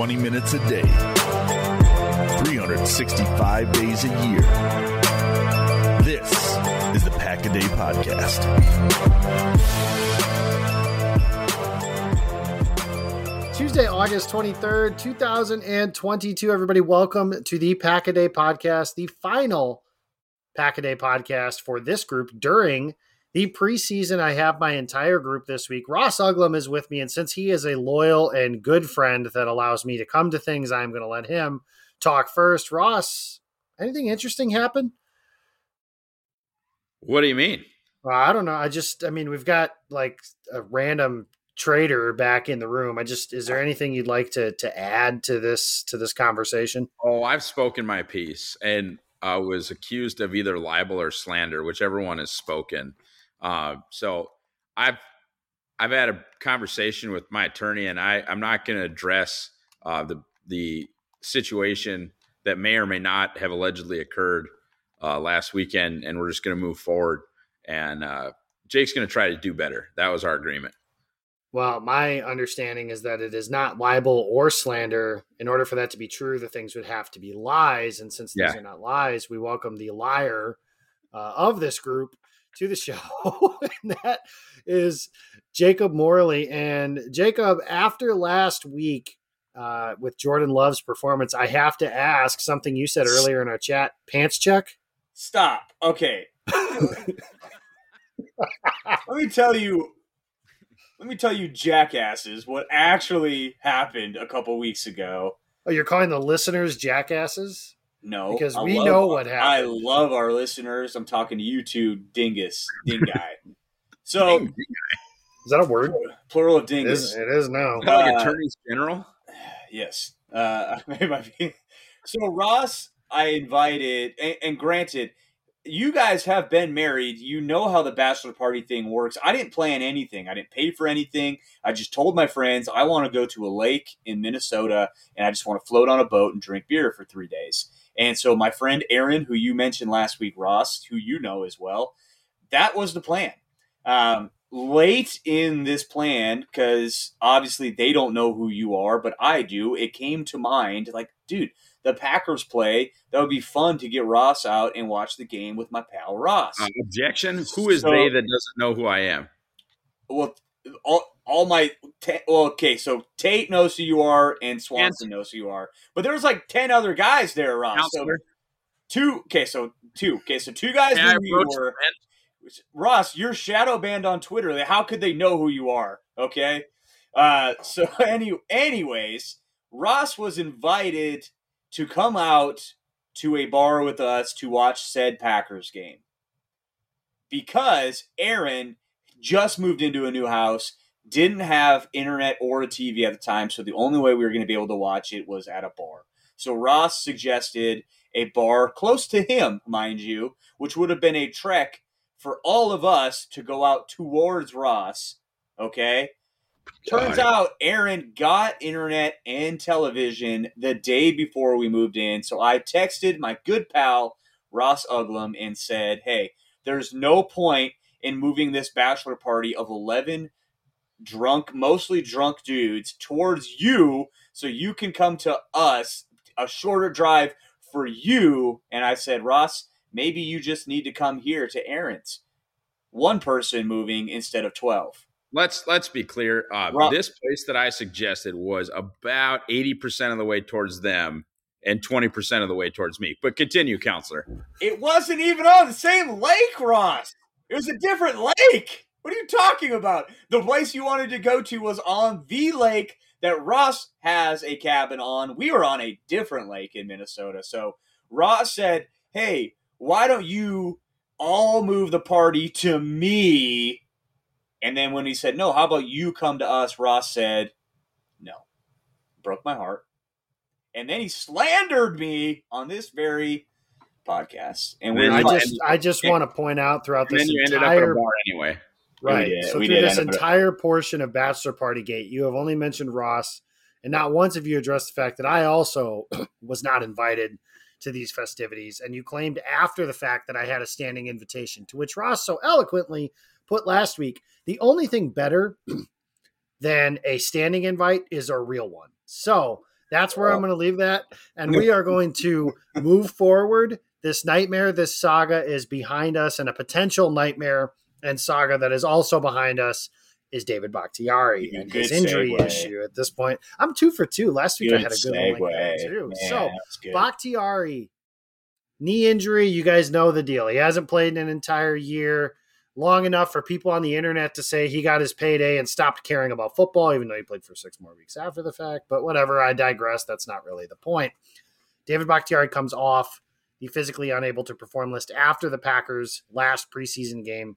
Twenty minutes a day, 365 days a year. This is the Pack a Day Podcast. Tuesday, August 23rd, 2022. Everybody, welcome to the Pack a Day podcast, the final Pack a Day podcast for this group during the preseason. I have my entire group this week. Ross Uglem is with me, and since he is a loyal and good friend that allows me to come to things, I'm going to let him talk first. Ross, anything interesting happen? What do you mean? Well, I don't know. I just, I mean, we've got like a random trader back in the room. I just, is there anything you'd like to to add to this to this conversation? Oh, I've spoken my piece, and I was accused of either libel or slander, whichever one is spoken. Uh, so I've I've had a conversation with my attorney, and I I'm not going to address uh, the the situation that may or may not have allegedly occurred uh, last weekend, and we're just going to move forward. And uh, Jake's going to try to do better. That was our agreement. Well, my understanding is that it is not libel or slander. In order for that to be true, the things would have to be lies. And since these are not lies, we welcome the liar uh, of this group to the show. and that is Jacob Morley. And Jacob, after last week uh, with Jordan Love's performance, I have to ask something you said earlier in our chat pants check? Stop. Okay. let me tell you let me tell you jackasses what actually happened a couple weeks ago. Oh, you're calling the listeners jackasses? No. Because I we love- know what happened. I love our listeners. I'm talking to you two dingus, dingai. So Is that a word? plural of It dingus. is, it is now. like Uh, attorneys general. Yes. Uh, it might be. So Ross, I invited, and, and granted, you guys have been married. You know how the bachelor party thing works. I didn't plan anything. I didn't pay for anything. I just told my friends I want to go to a lake in Minnesota, and I just want to float on a boat and drink beer for three days. And so my friend Aaron, who you mentioned last week, Ross, who you know as well, that was the plan. Um, late in this plan, because obviously they don't know who you are, but I do, it came to mind like, dude, the Packers play. That would be fun to get Ross out and watch the game with my pal Ross. Uh, objection. Who is So- they that doesn't know who I am? well, all, all my ta- well, okay, so Tate knows who you are and Swanson knows who you are, but there was like ten other guys there, Ross. So two, okay, so two, okay, so two guys knew who you were. Ross, you're shadow banned on Twitter. How could they know who you are? Okay. Uh, so any, anyways, Ross was invited to come out to a bar with us to watch said Packers game because Aaron just moved into a new house, didn't have internet or a TV at the time, so the only way we were going to be able to watch it was at a bar. So Ross suggested a bar close to him, mind you, which would have been a trek for all of us to go out towards Ross. Okay. Turns God. out Aaron got internet and television the day before we moved in. So I texted my good pal, Ross Uglem, and said, Hey, there's no point in moving this bachelor party of 11 drunk, mostly drunk dudes towards you so you can come to us, a shorter drive for you. And I said, Ross, maybe you just need to come here to Aaron's. One person moving instead of 12. let's let's be clear. Uh, Rob- this place that I suggested was about eighty percent of the way towards them and twenty percent of the way towards me. But continue, counselor. It wasn't even on the same lake, Ross. It was a different lake. What are you talking about? The place you wanted to go to was on the lake that Ross has a cabin on. We were on a different lake in Minnesota. So Ross said, Hey, why don't you all move the party to me? And then when he said, No, how about you come to us? Ross said, No. Broke my heart. And then he slandered me on this very podcast. And Then we're I just I just want to point out throughout And this then you ended up at a entire bar anyway. Oh, right. We did. So through this up entire portion of Bachelor Party Gate, you have only mentioned Ross, and not once have you addressed the fact that I also was not invited to these festivities, and you claimed after the fact that I had a standing invitation, to which Ross so eloquently put last week. The only thing better than a standing invite is a real one. So that's where I'm going to leave that. And we are going to move forward. This nightmare, this saga is behind us, and a potential nightmare and saga that is also behind us is David Bakhtiari and his injury segue. issue at this point. I'm two for two. Last week I had a good one like too. Man, so. Bakhtiari, knee injury, you guys know the deal. He hasn't played in an entire year, long enough for people on the internet to say he got his payday and stopped caring about football, even though he played for six more weeks after the fact. But whatever, I digress. That's not really the point. David Bakhtiari comes off the physically unable to perform list after the Packers' last preseason game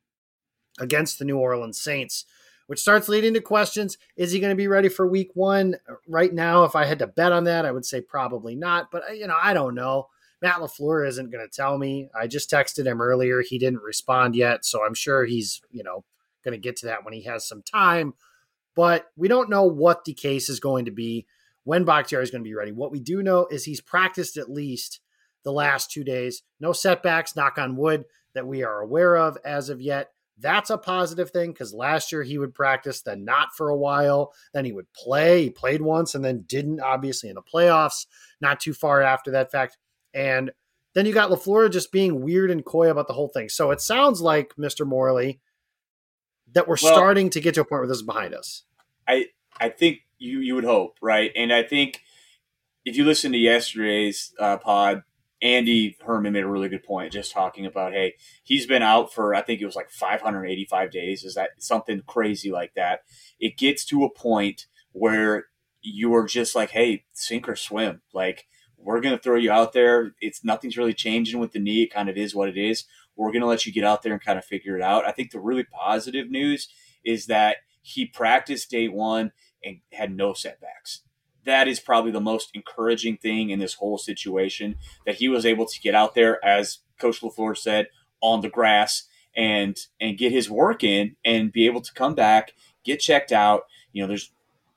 against the New Orleans Saints, which starts leading to questions. Is he going to be ready for week one? Right now, if I had to bet on that, I would say probably not. But, you know, I don't know. Matt LaFleur isn't going to tell me. I just texted him earlier. He didn't respond yet. So I'm sure he's, you know, going to get to that when he has some time. But we don't know what the case is going to be when Bakhtiari is going to be ready. What we do know is he's practiced at least the last two days. No setbacks, knock on wood, that we are aware of as of yet. That's a positive thing because last year he would practice, then not for a while. Then he would play. He played once and then didn't, obviously, in the playoffs, not too far after that fact. And then you got LaFleur just being weird and coy about the whole thing. So it sounds like, Mr. Morley, that we're Well- starting to get to a point where this is behind us. I I think you you would hope, right? And I think if you listen to yesterday's uh, pod, Andy Herman made a really good point, just talking about hey, he's been out for I think it was like 585 days. Is that something crazy like that? It gets to a point where you are just like, hey, sink or swim. Like we're gonna throw you out there. It's nothing's really changing with the knee. It kind of is what it is. We're gonna let you get out there and kind of figure it out. I think the really positive news is that he practiced day one and had no setbacks. That is probably the most encouraging thing in this whole situation that he was able to get out there, as Coach LaFleur said, on the grass and and get his work in and be able to come back, get checked out. You know, there's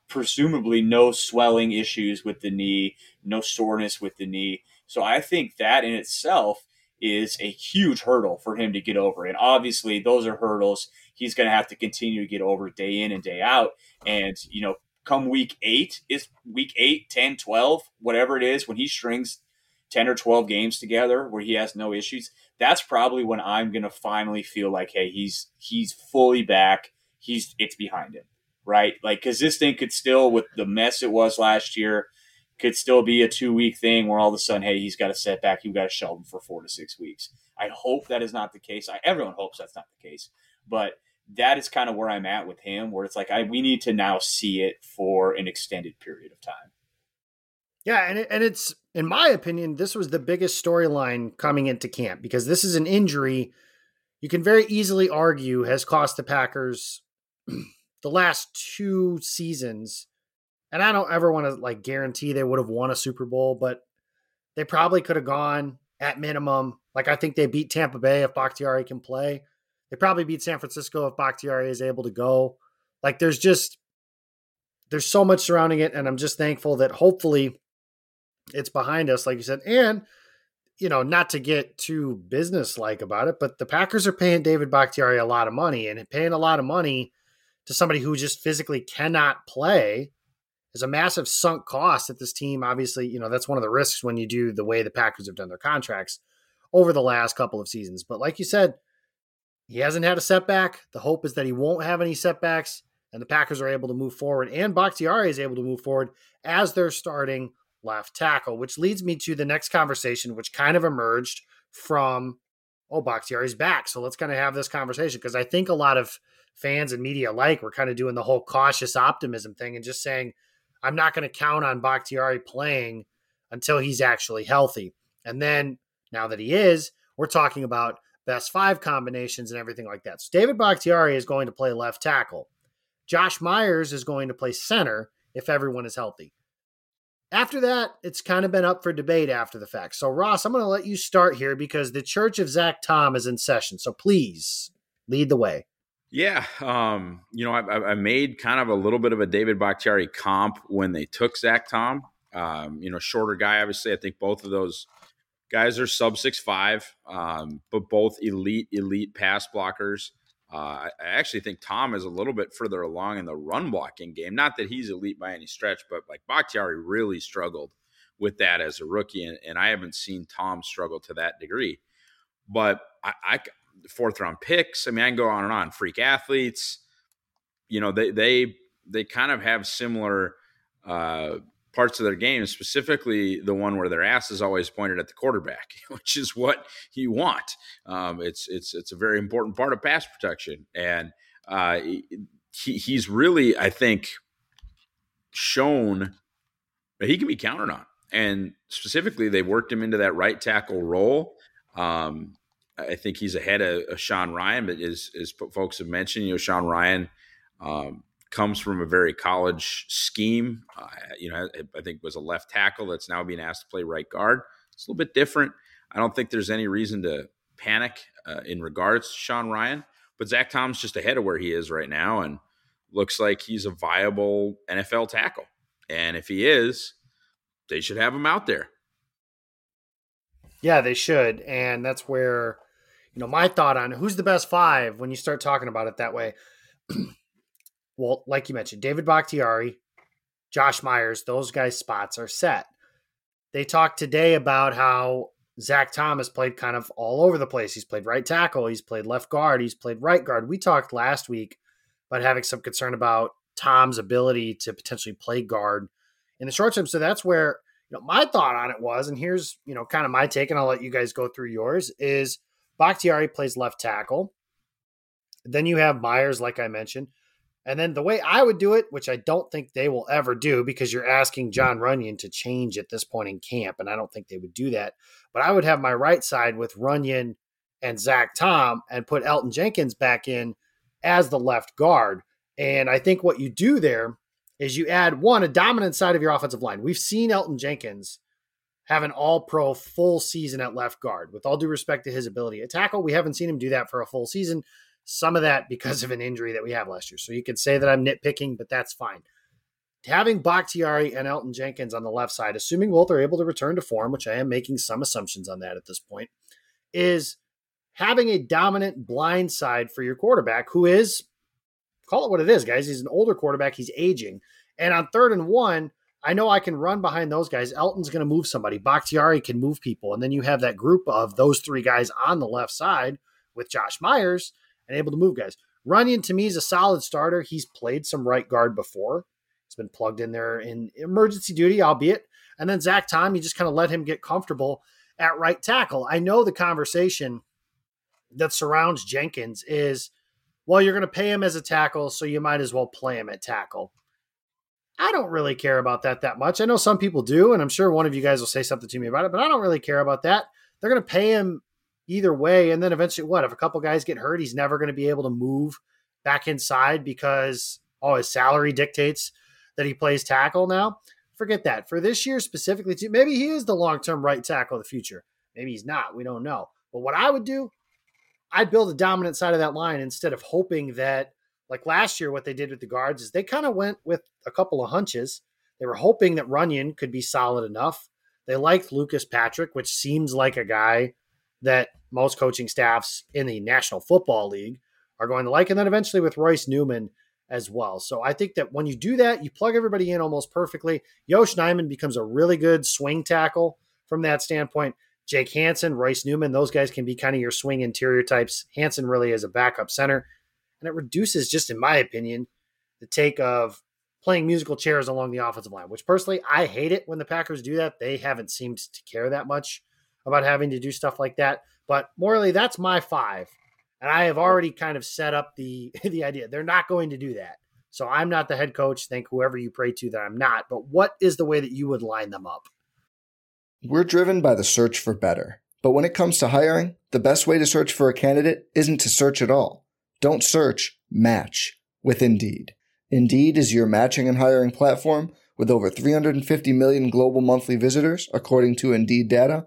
presumably no swelling issues with the knee, no soreness with the knee. So I think that in itself is a huge hurdle for him to get over. And obviously, those are hurdles he's going to have to continue to get over day in and day out. And, you know, come week eight, is week eight, 10, 12, whatever it is, when he strings 10 or 12 games together where he has no issues, that's probably when I'm going to finally feel like, hey, he's he's fully back. He's it's behind him, right? Like, because this thing could still, with the mess it was last year, could still be a two week thing where all of a sudden, hey, he's got a setback. You've got to shelve him for four to six weeks. I hope that is not the case. I, everyone hopes that's not the case, but that is kind of where I'm at with him, where it's like I we need to now see it for an extended period of time. Yeah, and it, and it's in my opinion, this was the biggest storyline coming into camp because this is an injury you can very easily argue has cost the Packers the last two seasons. And I don't ever want to like guarantee they would have won a Super Bowl, but they probably could have gone at minimum. Like I think they beat Tampa Bay if Bakhtiari can play. They probably beat San Francisco if Bakhtiari is able to go. Like there's just there's so much surrounding it, and I'm just thankful that hopefully it's behind us, like you said. And you know, not to get too business like about it, but the Packers are paying David Bakhtiari a lot of money, and paying a lot of money to somebody who just physically cannot play is a massive sunk cost that this team. Obviously, you know that's one of the risks when you do the way the Packers have done their contracts over the last couple of seasons. But like you said, he hasn't had a setback. The hope is that he won't have any setbacks. and the Packers are able to move forward, and Bakhtiari is able to move forward as they're starting left tackle, which leads me to the next conversation, which kind of emerged from, oh, Bakhtiari's back. So let's kind of have this conversation because I think a lot of fans and media alike were kind of doing the whole cautious optimism thing and just saying, I'm not going to count on Bakhtiari playing until he's actually healthy. And then now that he is, we're talking about best five combinations and everything like that. So David Bakhtiari is going to play left tackle. Josh Myers is going to play center if everyone is healthy. After that, it's kind of been up for debate after the fact. So, Ross, I'm going to let you start here because the Church of Zach Tom is in session. So, please lead the way. Yeah, um, you know, I, I, made kind of a little bit of a David Bakhtiari comp when they took Zach Tom. Um, you know, shorter guy. Obviously, I think both of those guys are sub six five, um, but both elite, elite pass blockers. Uh, I actually think Tom is a little bit further along in the run blocking game. Not that he's elite by any stretch, but like Bakhtiari really struggled with that as a rookie, and, and I haven't seen Tom struggle to that degree. But I, I fourth round picks. I mean, I can go on and on. Freak athletes, you know, they they they kind of have similar uh, parts of their game, specifically the one where their ass is always pointed at the quarterback, which is what you want. Um, it's it's it's a very important part of pass protection, and uh, he, he's really, I think, shown that he can be counted on. And specifically, they worked him into that right tackle role. Um, I think he's ahead of, of Jon Runyan, but as, as folks have mentioned, you know, Jon Runyan um, comes from a very college scheme. Uh, you know, I, I think was a left tackle that's now being asked to play right guard. It's a little bit different. I don't think there's any reason to panic uh, in regards to Jon Runyan, but Zach Tom's just ahead of where he is right now and looks like he's a viable NFL tackle. And if he is, they should have him out there. Yeah, they should. And that's where, you know, my thought on who's the best five when you start talking about it that way. well, like you mentioned, David Bakhtiari, Josh Myers, those guys' spots are set. They talked today about how Zach Tom has played kind of all over the place. He's played right tackle, he's played left guard, he's played right guard. We talked last week about having some concern about Tom's ability to potentially play guard in the short term. So that's where you know my thought on it was, and here's you know kind of my take, and I'll let you guys go through yours. Is Bakhtiari plays left tackle. Then you have Myers, like I mentioned. And then the way I would do it, which I don't think they will ever do because you're asking Jon Runyan to change at this point in camp, and I don't think they would do that. But I would have my right side with Runyan and Zach Tom and put Elton Jenkins back in as the left guard. And I think what you do there is you add one, a dominant side of your offensive line. We've seen Elton Jenkins have an all pro full season at left guard. With all due respect to his ability at tackle, we haven't seen him do that for a full season. Some of that because of an injury that we have last year. So you could say that I'm nitpicking, but that's fine. Having Bakhtiari and Elton Jenkins on the left side, assuming both are able to return to form, which I am making some assumptions on that at this point, is having a dominant blind side for your quarterback who is, call it what it is, guys. He's an older quarterback, he's aging. And on third and one, I know I can run behind those guys. Elton's going to move somebody. Bakhtiari can move people. And then you have that group of those three guys on the left side with Josh Myers and able to move guys. Runyan to me is a solid starter. He's played some right guard before. He's been plugged in there in emergency duty, albeit. And then Zach Tom, you just kind of let him get comfortable at right tackle. I know the conversation that surrounds Jenkins is, well, you're going to pay him as a tackle, so you might as well play him at tackle. I don't really care about that that much. I know some people do, and I'm sure one of you guys will say something to me about it, but I don't really care about that. They're going to pay him either way. And then eventually, what if a couple guys get hurt? He's never going to be able to move back inside because oh, his salary dictates that he plays tackle now. Forget that. For this year specifically, too, maybe he is the long term right tackle of the future. Maybe he's not. We don't know. But what I would do, I'd build a dominant side of that line instead of hoping that, like last year, what they did with the guards is they kind of went with a couple of hunches. They were hoping that Runyan could be solid enough. They liked Lucas Patrick, which seems like a guy that most coaching staffs in the National Football League are going to like. And then eventually with Royce Newman as well. So I think that when you do that, you plug everybody in almost perfectly. Yosh Nijman becomes a really good swing tackle from that standpoint. Jake Hanson, Royce Newman, those guys can be kind of your swing interior types. Hanson really is a backup center. And it reduces, just in my opinion, the take of playing musical chairs along the offensive line, which personally I hate it when the Packers do that. They haven't seemed to care that much about having to do stuff like that. But morally, that's my five. And I have already kind of set up the the idea. They're not going to do that. So I'm not the head coach. Thank whoever you pray to that I'm not. But what is the way that you would line them up? We're driven by the search for better. But when it comes to hiring, the best way to search for a candidate isn't to search at all. Don't search, match with Indeed. Indeed is your matching and hiring platform with over 350 million global monthly visitors, according to Indeed data,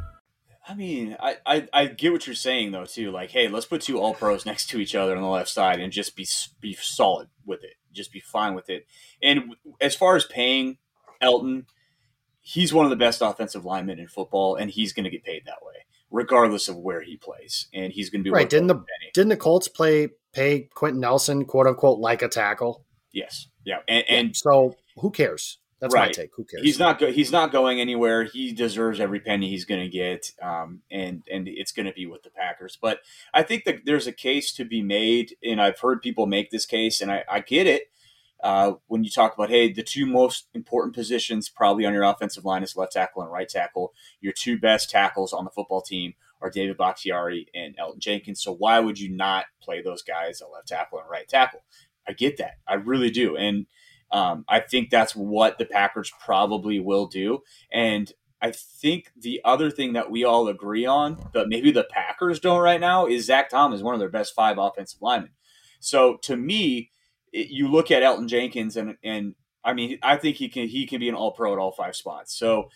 I mean, I, I, I get what you're saying though too. Like, hey, let's put two all pros next to each other on the left side and just be be solid with it. Just be fine with it. And as far as paying Elton, he's one of the best offensive linemen in football, and he's going to get paid that way, regardless of where he plays. And he's going to be right. Didn't the didn't the Colts play pay Quenton Nelson quote unquote like a tackle? Yes. Yeah. And, and so who cares? That's right. my take. Who cares? He's not go- he's not going anywhere. He deserves every penny he's going to get, um, and and it's going to be with the Packers. But I think that there's a case to be made, and I've heard people make this case, and I, I get it. Uh, when you talk about hey, the two most important positions probably on your offensive line is left tackle and right tackle. Your two best tackles on the football team are David Bakhtiari and Elton Jenkins. So why would you not play those guys at left tackle and right tackle? I get that. I really do, and um, I think that's what the Packers probably will do. And I think the other thing that we all agree on, but maybe the Packers don't right now, is Zach Tom is one of their best five offensive linemen. So to me, it, you look at Elton Jenkins, and and I mean, I think he can he can be an All Pro at all five spots. So.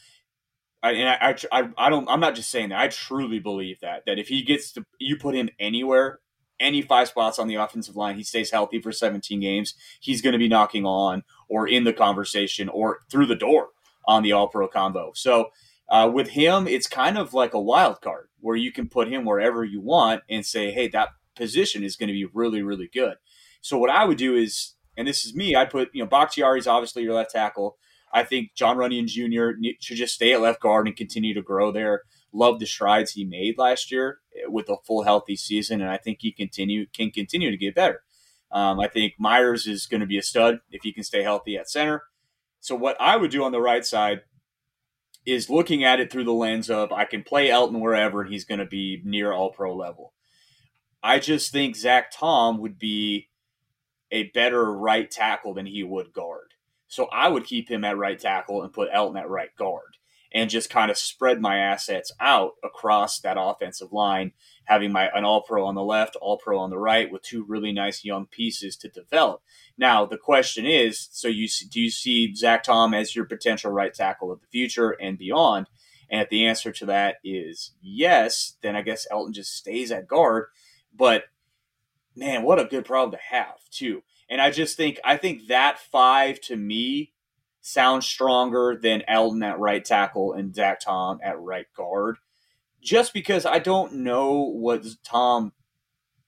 I, and I, I, I don't. I'm not just saying that. I truly believe that that if he gets to, you put him anywhere any five spots on the offensive line, he stays healthy for 17 games, he's going to be knocking on or in the conversation or through the door on the All Pro combo. So uh, with him, it's kind of like a wild card where you can put him wherever you want and say, hey, that position is going to be really, really good. So what I would do is, and this is me, I put, you know, Bakhtiari is obviously your left tackle. I think Jon Runyan Jr. should just stay at left guard and continue to grow there. Love the strides he made last year eh, with a full healthy season, and I think he continue can continue to get better. Um, I think Myers is going to be a stud if he can stay healthy at center. So what I would do on the right side is looking at it through the lens of I can play Elton wherever and he's going to be near all pro level. I just think Zach Tom would be a better right tackle than he would guard. So I would keep him at right tackle and put Elton at right guard and just kind of spread my assets out across that offensive line, having my an all pro on the left, all pro on the right, with two really nice young pieces to develop. Now the question is, so you do you see Zach Tom as your potential right tackle of the future and beyond? And if the answer to that is yes, then I guess Elton just stays at guard. But man, what a good problem to have too. And I just think I think that five to me sounds stronger than Elgton at right tackle and Zach Tom at right guard. Just because I don't know what Tom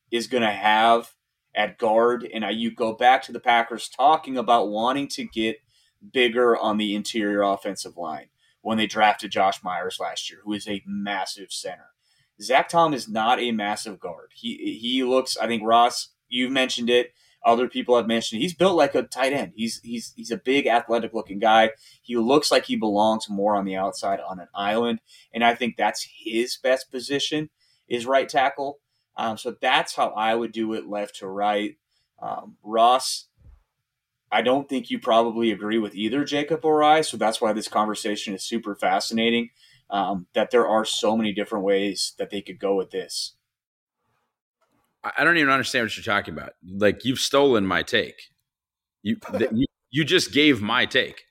is going to have at guard. And I, you go back to the Packers talking about wanting to get bigger on the interior offensive line when they drafted Josh Myers last year, who is a massive center. Zach Tom is not a massive guard. He he looks. I think Ross, you mentioned it. Other people have mentioned he's built like a tight end. He's he's he's a big athletic looking guy. He looks like he belongs more on the outside on an island, and I think that's his best position is right tackle. Um, so that's how I would do it, left to right. Um, Ross, I don't think you probably agree with either Jacob or I, so that's why this conversation is super fascinating. Um, that there are so many different ways that they could go with this. I don't even understand what you're talking about. Like you've stolen my take. You th- you, you just gave my take.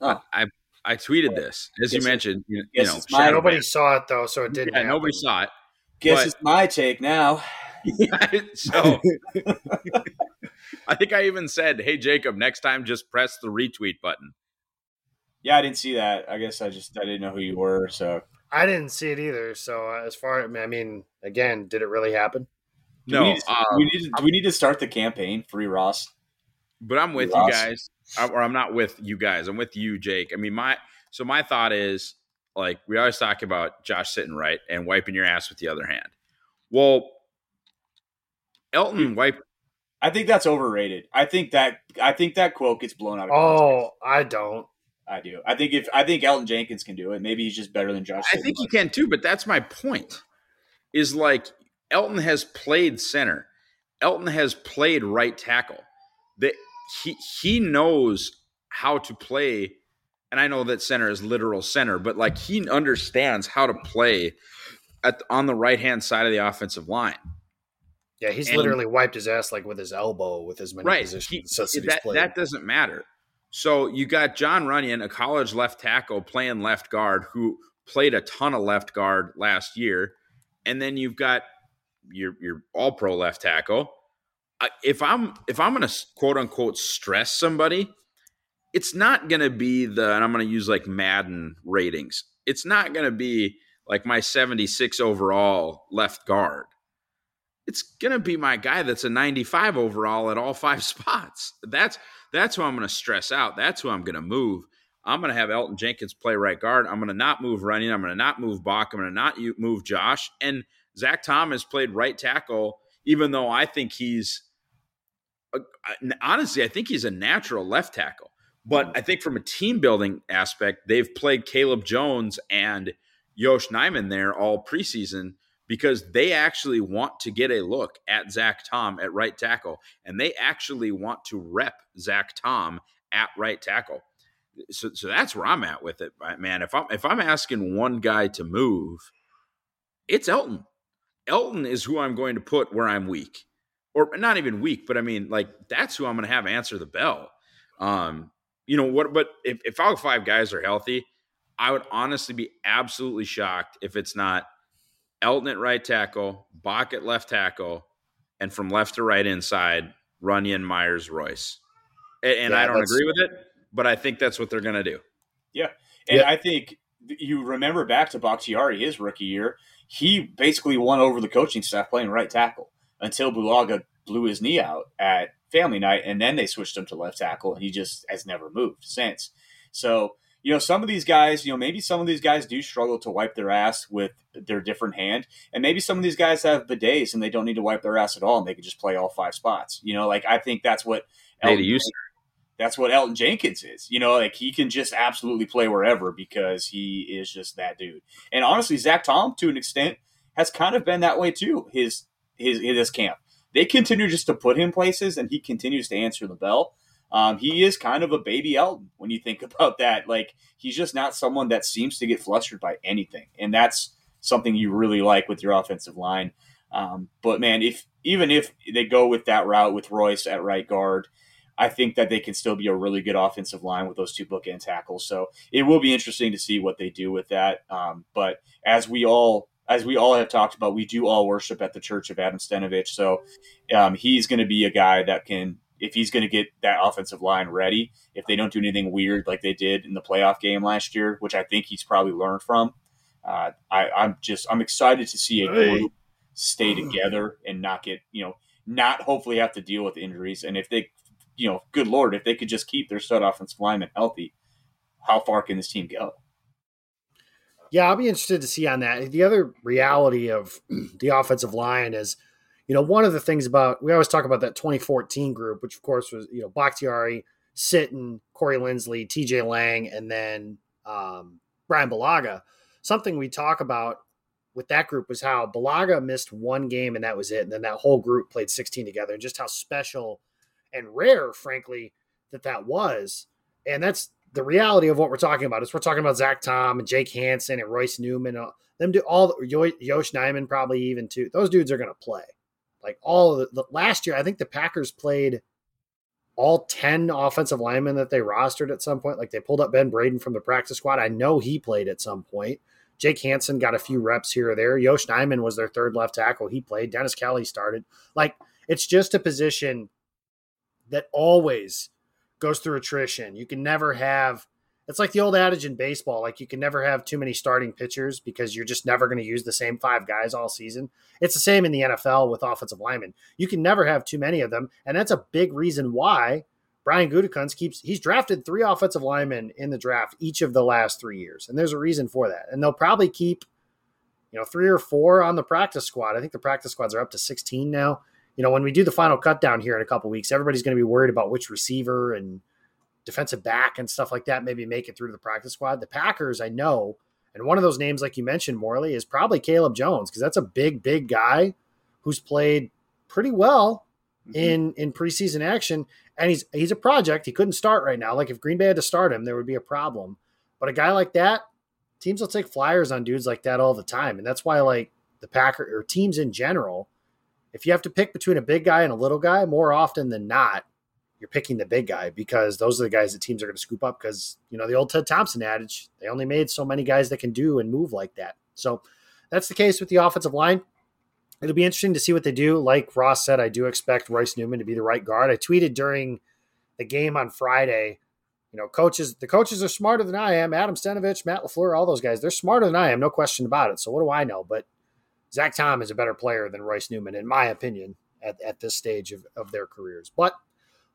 Oh. I I tweeted this as Guess you mentioned. You, you know, my- Nobody Man. saw it though, so it didn't. Yeah, happen. nobody saw it. Guess But- it's my take now. so I think I even said, "Hey Jacob, next time just press the retweet button." Yeah, I didn't see that. I guess I just I didn't know who you were. So I didn't see it either. So uh, as far, I mean, again, did it really happen? do No, we need, to, um, do we need to, do we need to start the campaign? Free Ross. but I'm with Ross. you guys, I- or I'm not with you guys. I'm with you, Jake. I mean, my so my thought is like we always talk about Josh sitting right and wiping your ass with the other hand. Well, Elton wiped. I think that's overrated. I think that I think that quote gets blown out of context. Oh, I don't. I do. I think if I think Elton Jenkins can do it, maybe he's just better than Josh. I think he can too, but that's my point. Is like Elton has played center. Elton has played right tackle. That he he knows how to play, and I know that center is literal center, but like he understands how to play at on the right hand side of the offensive line. Yeah, he's And- literally wiped his ass like with his elbow with as many right. positions He- that, that doesn't matter. So you got Jon Runyan, a college left tackle, playing left guard, who played a ton of left guard last year, and then you've got your your All Pro left tackle. If I'm if I'm going to quote unquote stress somebody, it's not going to be the and I'm going to use like Madden ratings. It's not going to be like my 76 overall left guard it's gonna be my guy that's a 95 overall at all five spots. That's that's who I'm gonna stress out. That's who I'm gonna move. I'm gonna have Elton Jenkins play right guard. I'm gonna not move Runyan. I'm gonna not move Bach. I'm gonna not move Josh. And Zach Tom has played right tackle, even though I think he's uh, honestly, I think he's a natural left tackle. But I think from a team building aspect, they've played Caleb Jones and Yosh Nijman there all preseason because they actually want to get a look at Zach Tom at right tackle, and they actually want to rep Zach Tom at right tackle. So, so that's where I'm at with it, man. If I'm if I'm asking one guy to move, it's Elton. Elton is who I'm going to put where I'm weak, or not even weak, but I mean like that's who I'm going to have answer the bell. Um, you know what? But if if all five guys are healthy, I would honestly be absolutely shocked if it's not Elton at right tackle, Bach at left tackle, and from left to right inside, Runyan, Myers, Royce. And, and Yeah, I don't agree with it, but I think that's what they're going to do. Yeah. And Yeah. I think you remember back to Bakhtiari, his rookie year, he basically won over the coaching staff playing right tackle until Bulaga blew his knee out at family night, and then they switched him to left tackle, and he just has never moved since. So, you know, some of these guys, you know, maybe some of these guys do struggle to wipe their ass with their different hand, and maybe some of these guys have bidets and they don't need to wipe their ass at all, and they can just play all five spots. You know, like I think that's what Elton- you, that's what Elton Jenkins is. You know, like he can just absolutely play wherever because he is just that dude. And honestly, Zach Tom, to an extent, has kind of been that way too. His his his camp. They continue just to put him places, and he continues to answer the bell. Um, he is kind of a baby Elton when you think about that. Like he's just not someone that seems to get flustered by anything, and that's something you really like with your offensive line. Um, but man, if even if they go with that route with Royce at right guard, I think that they can still be a really good offensive line with those two bookend tackles. So it will be interesting to see what they do with that. Um, but as we all as we all have talked about, we do all worship at the Church of Adam Stenavich. So um, he's going to be a guy that can, if he's going to get that offensive line ready, if they don't do anything weird like they did in the playoff game last year, which I think he's probably learned from. Uh, I, I'm just I'm excited to see a Hey. group stay together and not get you know not hopefully have to deal with injuries. And if they you know, good lord, if they could just keep their stud offensive lineman healthy, how far can this team go? Yeah, I'll be interested to see on that. The other reality of the offensive line is, you know, one of the things about we always talk about that 2014 group, which of course was you know Bakhtiari, Sitton, Corey Linsley, T.J. Lang, and then um, Bryan Bulaga. Something we talk about with that group was how Bulaga missed one game and that was it, and then that whole group played 16 together, and just how special and rare, frankly, that that was. And that's the reality of what we're talking about. Is we're talking about Zach Tom and Jake Hanson and Royce Newman, uh, them do all Yosh Nijman probably even too. Those dudes are going to play. Like all the, the last year, I think the Packers played all 10 offensive linemen that they rostered at some point. Like they pulled up Ben Braden from the practice squad. I know he played at some point. Jake Hanson got a few reps here or there. Yosh Nijman was their third left tackle. He played. Dennis Kelly started. Like it's just a position that always goes through attrition. You can never have it's like the old adage in baseball like you can never have too many starting pitchers because you're just never going to use the same five guys all season. It's the same in the NFL with offensive linemen. You can never have too many of them, and that's a big reason why Brian Gutekunst keeps he's drafted three offensive linemen in the draft each of the last 3 years. And there's a reason for that. And they'll probably keep you know, three or four on the practice squad. I think the practice squads are up to 16 now you know, when we do the final cut down here in a couple weeks, everybody's going to be worried about which receiver and defensive back and stuff like that maybe make it through to the practice squad. The Packers, I know, and one of those names, like you mentioned, Morley, is probably Caleb Jones because that's a big, big guy who's played pretty well mm-hmm. in in preseason action, and he's he's a project. He couldn't start right now. Like if Green Bay had to start him, there would be a problem. But a guy like that, teams will take flyers on dudes like that all the time, and that's why like the Packer or teams in general if you have to pick between a big guy and a little guy, more often than not, you're picking the big guy because those are the guys that teams are going to scoop up because, you know, the old Ted Thompson adage, they only made so many guys that can do and move like that. So that's the case with the offensive line. It'll be interesting to see what they do. Like Ross said, I do expect Royce Newman to be the right guard. I tweeted during the game on Friday, you know, coaches, the coaches are smarter than I am. Adam Stenavich, Matt LaFleur, all those guys, they're smarter than I am, no question about it. So what do I know? But Zach Tom is a better player than Royce Newman, in my opinion, at, at this stage of, of their careers. But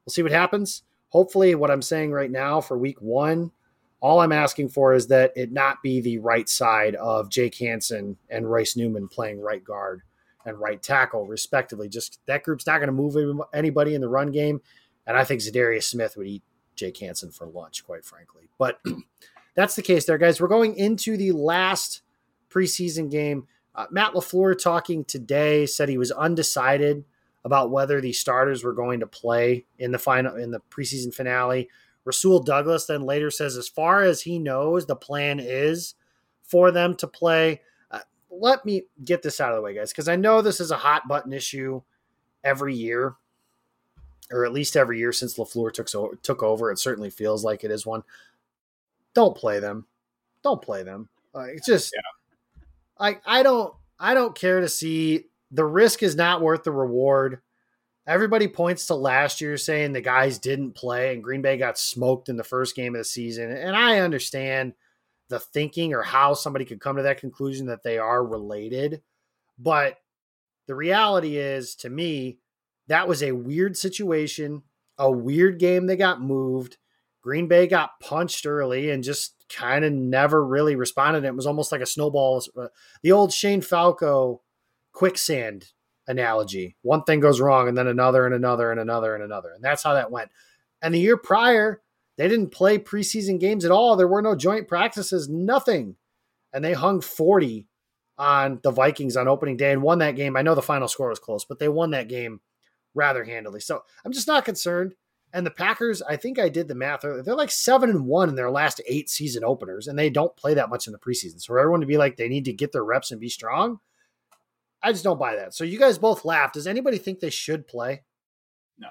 we'll see what happens. Hopefully, what I'm saying right now for week one, all I'm asking for is that it not be the right side of Jake Hanson and Royce Newman playing right guard and right tackle, respectively. Just that group's not going to move anybody in the run game. And I think Za'Darius Smith would eat Jake Hanson for lunch, quite frankly. But that's the case there, guys. We're going into the last preseason game. Uh, Matt LaFleur talking today said he was undecided about whether the starters were going to play in the final in the preseason finale. Rasul Douglas then later says, as far as he knows, the plan is for them to play. Uh, let me get this out of the way, guys, because I know this is a hot button issue every year, or at least every year since LaFleur took so, took over. It certainly feels like it is one. Don't play them. Don't play them. Uh, it's just yeah. I I don't I don't care to see the risk is not worth the reward. Everybody points to last year saying the guys didn't play and Green Bay got smoked in the first game of the season. And I understand the thinking or how somebody could come to that conclusion that they are related. But the reality is, to me, that was a weird situation, a weird game they got moved. Green Bay got punched early and just kind of never really responded. It was almost like a snowball. Uh, the old Shane Falco quicksand analogy. One thing goes wrong, and then another, and another, and another, and another. And that's how that went. And the year prior, they didn't play preseason games at all. There were no joint practices, nothing. And they hung 40 on the Vikings on opening day and won that game. I know the final score was close, but they won that game rather handily. So I'm just not concerned. And the Packers, I think I did the math. They're like seven and one in their last eight season openers, and they don't play that much in the preseason. So for everyone to be like they need to get their reps and be strong, I just don't buy that. So you guys both laughed. Does anybody think they should play? No,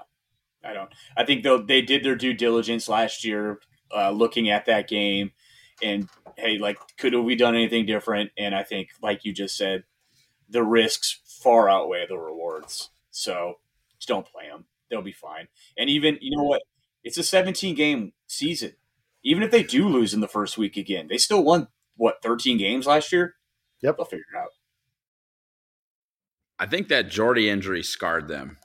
I don't. I think though they did their due diligence last year, uh, looking at that game, and hey, like could have we done anything different? And I think, like you just said, the risks far outweigh the rewards. So just don't play them they'll be fine. And even you know what? It's a 17 game season. Even if they do lose in the first week again, they still won what 13 games last year. Yep, they'll figure it out. I think that Jordy injury scarred them.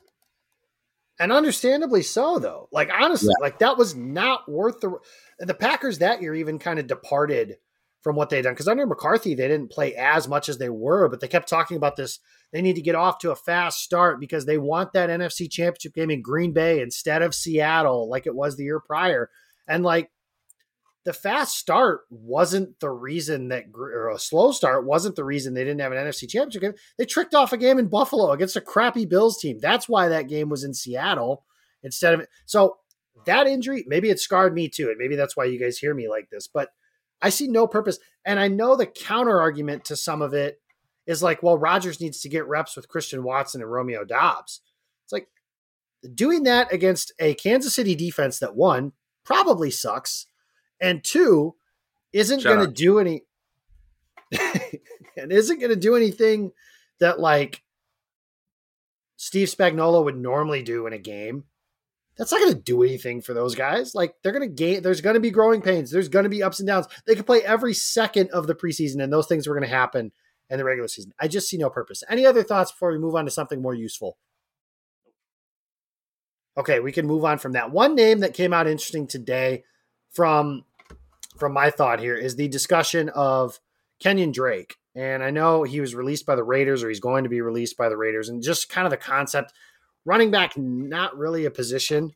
And understandably so, though. Like honestly, yeah. like that was not worth the. The Packers that year even kind of departed from what they'd done. Because under McCarthy, they didn't play as much as they were, but they kept talking about this. They need to get off to a fast start because they want that NFC championship game in Green Bay instead of Seattle, like it was the year prior. And like the fast start wasn't the reason that, or a slow start wasn't the reason they didn't have an NFC championship game. They tricked off a game in Buffalo against a crappy Bills team. That's why that game was in Seattle instead of, so that injury, maybe it scarred me too. And maybe that's why you guys hear me like this, but I see no purpose. And I know the counter argument to some of it is like, well, Rodgers needs to get reps with Christian Watson and Romeo Doubs. It's like doing that against a Kansas City defense that won probably sucks, and two isn't going to do any and isn't going to do anything that like Steve Spagnuolo would normally do in a game that's not going to do anything for those guys. Like they're going to gain, there's going to be growing pains. There's going to be ups and downs. They could play every second of the preseason, and those things were going to happen in the regular season. I just see no purpose. Any other thoughts before we move on to something more useful? Okay, we can move on from that. One name that came out interesting today from from my thought here is the discussion of Kenyon Drake. And I know he was released by the Raiders or he's going to be released by the Raiders and just kind of the concept running back not really a position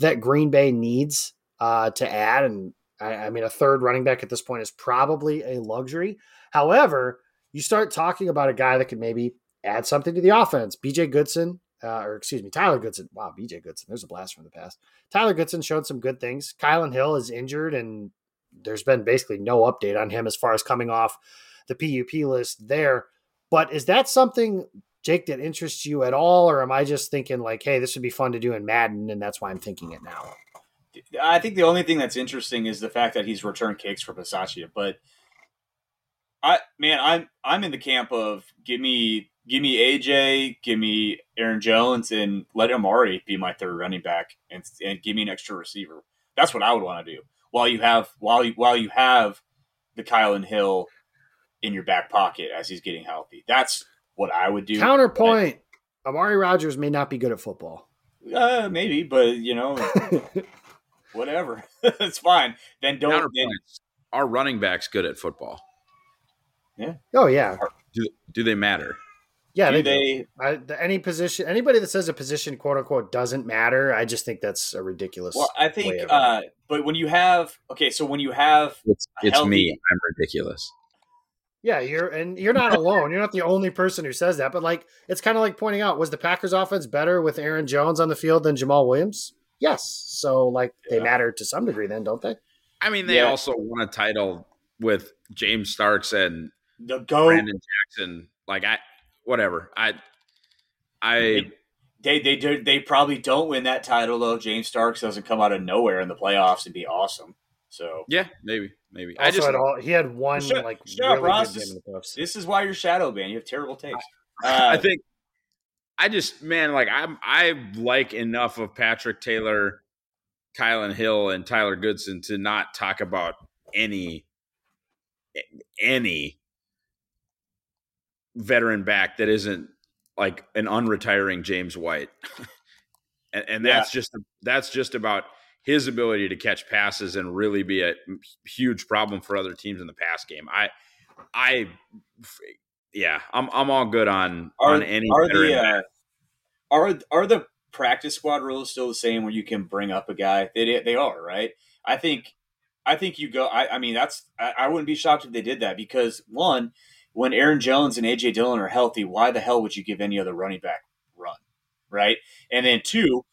that Green Bay needs uh, to add, and I, I, mean a third running back at this point is probably a luxury. However, you start talking about a guy that could maybe add something to the offense. B.J. Goodson, uh, or excuse me, Tyler Goodson. Wow, B.J. Goodson. There's a blast from the past. Tyler Goodson showed some good things. Kylin Hill is injured, and there's been basically no update on him as far as coming off the PUP list there. But is that something Jake, that interests you at all, or am I just thinking like, hey, this would be fun to do in Madden, and that's why I'm thinking it now? I think the only thing that's interesting is the fact that he's returned kicks for Bisaccia. But I, man, I'm I'm in the camp of give me give me AJ, give me Aaron Jones, and let Amari be my third running back, and and give me an extra receiver. That's what I would want to do while you have while you while you have the Kylin Hill in your back pocket as he's getting healthy. That's what I would do. Counterpoint: but, Amari Rodgers may not be good at football. Uh, maybe, but you know, whatever. it's fine. Then don't. Then, Our running backs good at football. Yeah. Oh yeah. Do do they matter? Yeah, do they. they I, any position, anybody that says a position "quote unquote" doesn't matter, I just think that's a ridiculous. Well, I think, uh, but when you have okay, so when you have it's, it's healthy, me, I'm ridiculous. Yeah, you're and you're not alone. You're not the only person who says that. But like, it's kind of like pointing out: was the Packers' offense better with Aaron Jones on the field than Jamaal Williams? Yes. So like, yeah. they matter to some degree, then, don't they? I mean, they yeah. also won a title with James Starks and the goat Brandon Jackson. Like, I whatever. I I. They, they they they probably don't win that title though. James Starks doesn't come out of nowhere in the playoffs and be awesome. So yeah, maybe, maybe. Also I just had all, he had one shut, like shut really up, good game in the playoffs. This is why you're shadow ban. You have terrible taste. Uh, I think I just man, like I'm I like enough of Patrick Taylor, Kylin Hill, and Tyler Goodson to not talk about any any veteran back that isn't like an unretiring James White. and, and, that's just that's just about his ability to catch passes and really be a huge problem for other teams in the pass game. I, I, yeah, I'm I'm all good on are, on any. Are the uh, are are the practice squad rules still the same where you can bring up a guy? They they are right. I think I think you go. I, I mean, that's I, I wouldn't be shocked if they did that because one, when Aaron Jones and AJ Dillon are healthy, why the hell would you give any other running back run, right? And then two,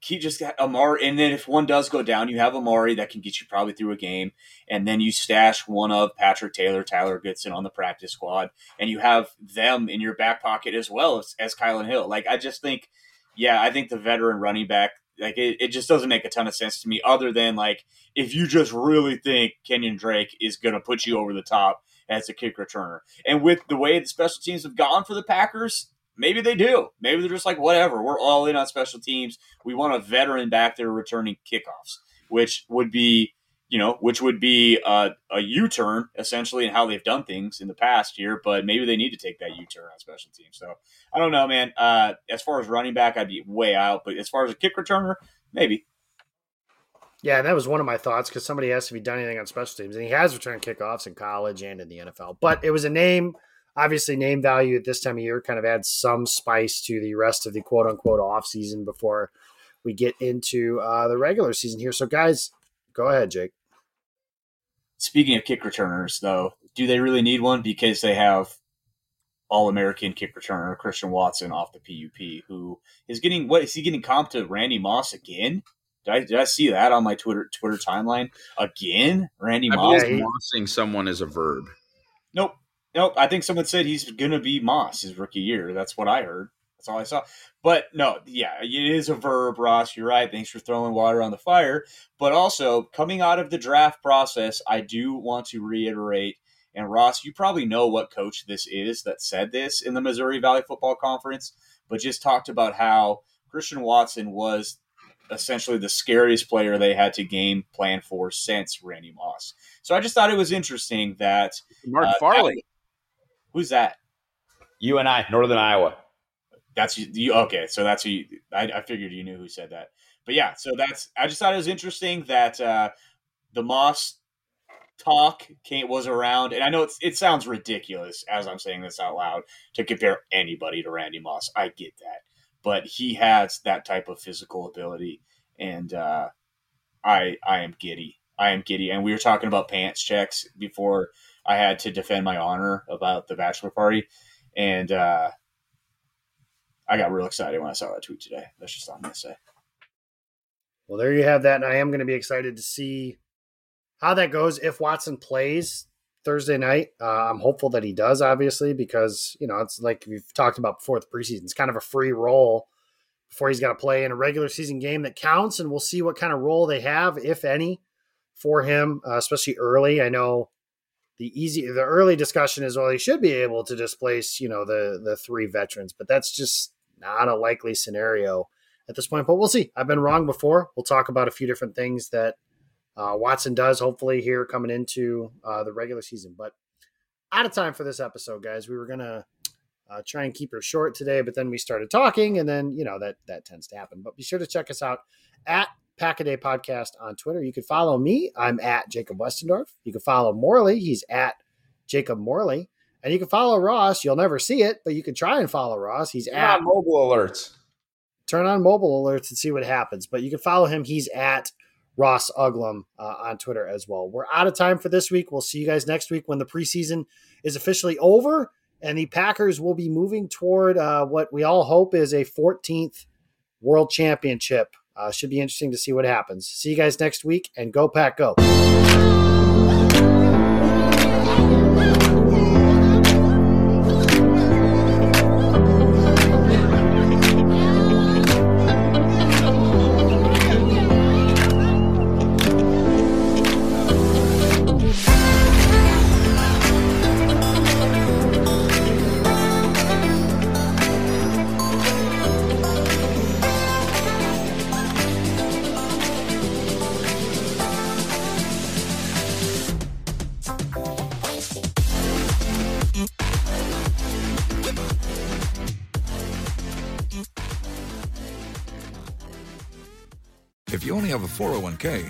he just got Amari, and then if one does go down, you have Amari that can get you probably through a game, and then you stash one of Patrick Taylor, Tyler Goodson on the practice squad, and you have them in your back pocket as well as, as Kylin Hill. Like I just think, yeah, I think the veteran running back, like it, it just doesn't make a ton of sense to me. Other than like if you just really think Kenyon Drake is going to put you over the top as a kick returner, and with the way the special teams have gone for the Packers, Maybe they do. Maybe they're just like, whatever, we're all in on special teams. We want a veteran back there returning kickoffs, which would be, you know, which would be a, a U turn essentially in how they've done things in the past year. But maybe they need to take that U turn on special teams. So I don't know, man. Uh, as far as running back, I'd be way out. But as far as a kick returner, maybe. Yeah, and that was one of my thoughts because somebody has to he'd done anything on special teams, and he has returned kickoffs in college and in the NFL. But it was a name, obviously, name value at this time of year kind of adds some spice to the rest of the quote unquote off season before we get into uh, the regular season here. So, guys, go ahead, Jake. Speaking of kick returners, though, do they really need one because they have all American kick returner Christian Watson off the PUP, who is getting what is he getting comp to Randy Moss again? Did I, did I see that on my Twitter Twitter timeline again? Randy Moss? believe mossing someone is a verb. Nope, nope. I think someone said he's gonna be Moss his rookie year. That's what I heard. That's all I saw. But no, yeah, it is a verb, Ross. You're right. Thanks for throwing water on the fire. But also, coming out of the draft process, I do want to reiterate. And Ross, you probably know what coach this is that said this in the Missouri Valley Football Conference, but just talked about how Christian Watson was essentially the scariest player they had to game plan for since Randy Moss. So I just thought it was interesting that Mark uh, Farley. who's that? You and I, Northern Iowa. That's you, you okay. So that's who you, I, I figured you knew who said that. But yeah, so that's I just thought it was interesting that uh, the Moss talk came was around, and I know it's, it sounds ridiculous as I'm saying this out loud to compare anybody to Randy Moss. I get that, but he has that type of physical ability, and uh, I I am giddy. I am giddy, and we were talking about pants checks before I had to defend my honor about the bachelor party, and. uh I got real excited when I saw that tweet today. That's just all I'm gonna say. Well, there you have that. And I am going to be excited to see how that goes if Watson plays Thursday night. Uh, I'm hopeful that he does, obviously, because, you know, it's like we've talked about before the preseason. It's kind of a free roll before he's got to play in a regular season game that counts. And we'll see what kind of role they have, if any, for him, uh, especially early. I know the easy, the early discussion is, well, he should be able to displace, you know, the, the three veterans, but that's just not a likely scenario at this point, but we'll see. I've been wrong before. We'll talk about a few different things that uh, Watson does, hopefully, here coming into uh, the regular season. But out of time for this episode, guys. We were going to uh, try and keep her short today, but then we started talking, and then, you know, that, that tends to happen. But be sure to check us out at Pack-A-Day Podcast on Twitter. You can follow me. I'm at Jacob Westendorf. You can follow Morley. He's at Jacob Morley. And you can follow Ross. You'll never see it, but you can try and follow Ross. He's Yeah, at mobile alerts. turn on mobile alerts and see what happens. But you can follow him. He's at Ross Uglem uh, on Twitter as well. We're out of time for this week. We'll see you guys next week when the preseason is officially over and the Packers will be moving toward uh, what we all hope is a 14th World Championship. Uh, should be interesting to see what happens. See you guys next week and go Pack Go.